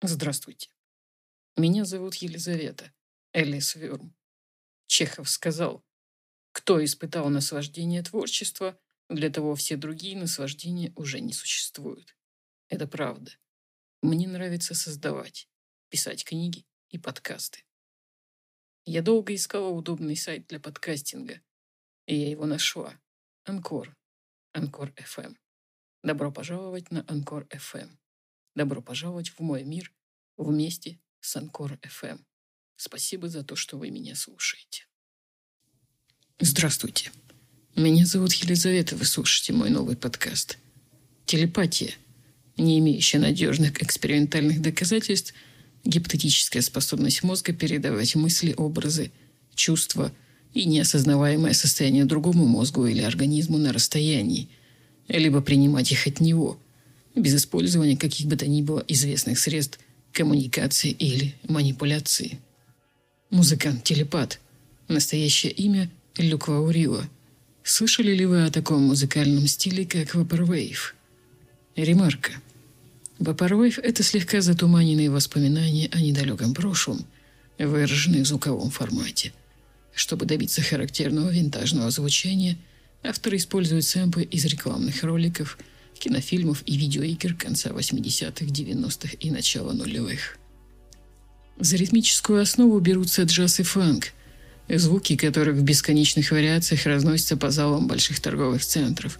Здравствуйте. Меня зовут Елизавета Элис Вюрм. Чехов сказал, кто испытал наслаждение творчества, для того все другие наслаждения уже не существуют. Это правда. Мне нравится создавать, писать книги и подкасты. Я долго искала удобный сайт для подкастинга, и я его нашла. Анкор. Анкор FM. Добро пожаловать на Анкор FM. Добро пожаловать в мой мир вместе с Анкор FM. Спасибо за то, что вы меня слушаете. Здравствуйте. Меня зовут Елизавета, вы слушаете мой новый подкаст. Телепатия, не имеющая надежных экспериментальных доказательств, гипотетическая способность мозга передавать мысли, образы, чувства и неосознаваемое состояние другому мозгу или организму на расстоянии, либо принимать их от него, без использования каких бы то ни было известных средств коммуникации или манипуляции. Музыкант-телепат. Настоящее имя – Люк Ваурила. Слышали ли вы о таком музыкальном стиле, как Vaporwave? Ремарка. Vaporwave – это слегка затуманенные воспоминания о недалеком прошлом, выраженные в звуковом формате. Чтобы добиться характерного винтажного звучания, авторы используют сэмпы из рекламных роликов – кинофильмов и видеоигр конца 80-х, 90-х и начала нулевых. За ритмическую основу берутся джаз и фанк, звуки которых в бесконечных вариациях разносятся по залам больших торговых центров,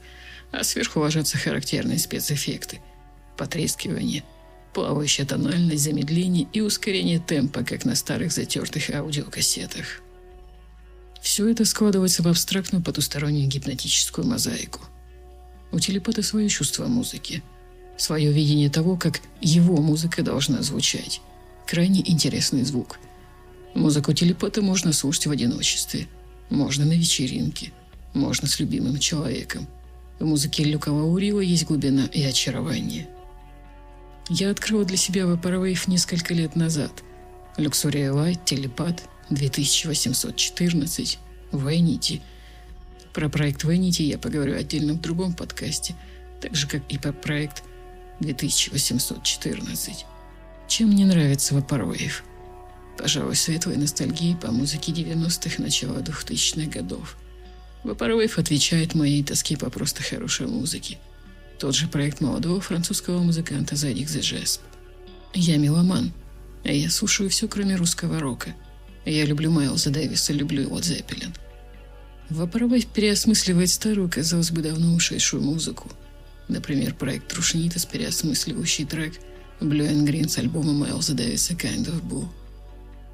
а сверху ложатся характерные спецэффекты – потрескивание, плавающая тональность, замедление и ускорение темпа, как на старых затертых аудиокассетах. Все это складывается в абстрактную потустороннюю гипнотическую мозаику – у телепата свое чувство музыки, свое видение того, как его музыка должна звучать. Крайне интересный звук. Музыку телепата можно слушать в одиночестве, можно на вечеринке, можно с любимым человеком. В музыке Люка Лаурила есть глубина и очарование. Я открыла для себя Vaporwave несколько лет назад. Luxuria Light, Телепат, 2814, Vanity – про проект Vanity я поговорю отдельно в другом подкасте, так же, как и про проект 2814. Чем мне нравится Vaporwave? Пожалуй, светлой ностальгии по музыке 90-х, начала 2000-х годов. Vaporwave отвечает моей тоске по просто хорошей музыке. Тот же проект молодого французского музыканта Задик The Jesp. Я меломан, а я слушаю все, кроме русского рока. Я люблю Майлза Дэвиса, люблю его Зеппелин – Вапоровой переосмысливает старую, казалось бы, давно ушедшую музыку. Например, проект Трушнитас, переосмысливающий трек Blue and Green с альбома Майлза Дэвиса Kind of Blue.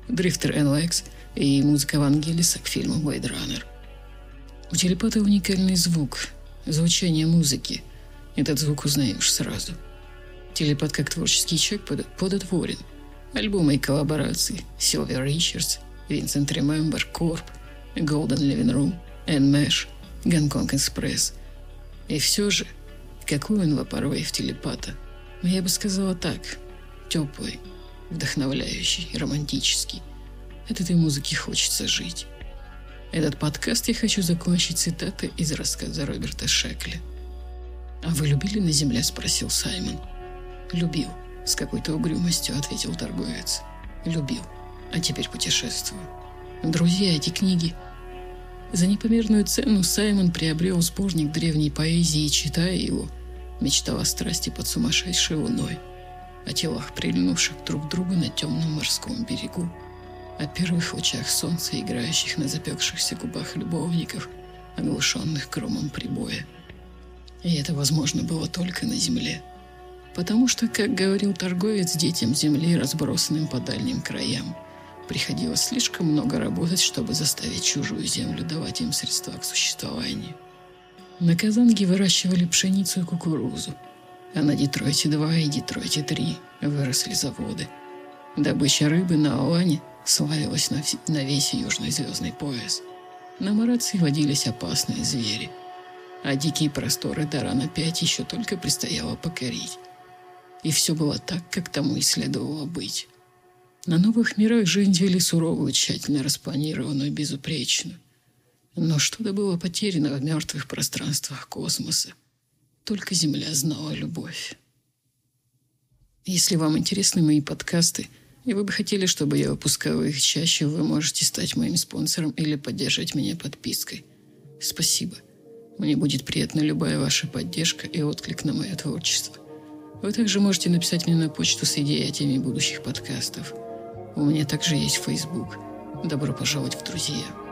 Дрифтер NLX и музыка Вангелиса к фильму Blade Runner. У телепата уникальный звук, звучание музыки. Этот звук узнаешь сразу. Телепат как творческий человек плодотворен. Альбомы и коллаборации Silver Richards, Vincent Remember, Corp, Golden Living Room, Nmesh, Hong Kong Express. И все же, какой он вапорвейв телепата. Я бы сказала так. Теплый, вдохновляющий, романтический. От этой музыки хочется жить. Этот подкаст я хочу закончить цитатой из рассказа Роберта Шекли. «А вы любили на земле?» – спросил Саймон. «Любил», – с какой-то угрюмостью ответил торговец. «Любил, а теперь путешествую. Друзья, эти книги. За непомерную цену Саймон приобрел сборник древней поэзии читая его, мечтал о страсти под сумасшедшей луной, о телах, прильнувших друг к другу на темном морском берегу, о первых лучах солнца, играющих на запекшихся губах любовников, оглушенных громом прибоя. И это возможно было только на земле. Потому что, как говорил торговец детям земли, разбросанным по дальним краям – Приходилось слишком много работать, чтобы заставить чужую землю давать им средства к существованию. На Казанге выращивали пшеницу и кукурузу, а на Детройте-2 и Детройте-3 выросли заводы. Добыча рыбы на Алане славилась на, на весь южный звездный пояс. На Марации водились опасные звери, а дикие просторы Дарана-5 еще только предстояло покорить. И все было так, как тому и следовало быть. На новых мирах жизнь вели суровую, тщательно распланированную, безупречную. Но что-то было потеряно в мертвых пространствах космоса. Только Земля знала любовь. Если вам интересны мои подкасты, и вы бы хотели, чтобы я выпускал их чаще, вы можете стать моим спонсором или поддержать меня подпиской. Спасибо. Мне будет приятна любая ваша поддержка и отклик на мое творчество. Вы также можете написать мне на почту с идеями будущих подкастов. У меня также есть Facebook. Добро пожаловать в друзья.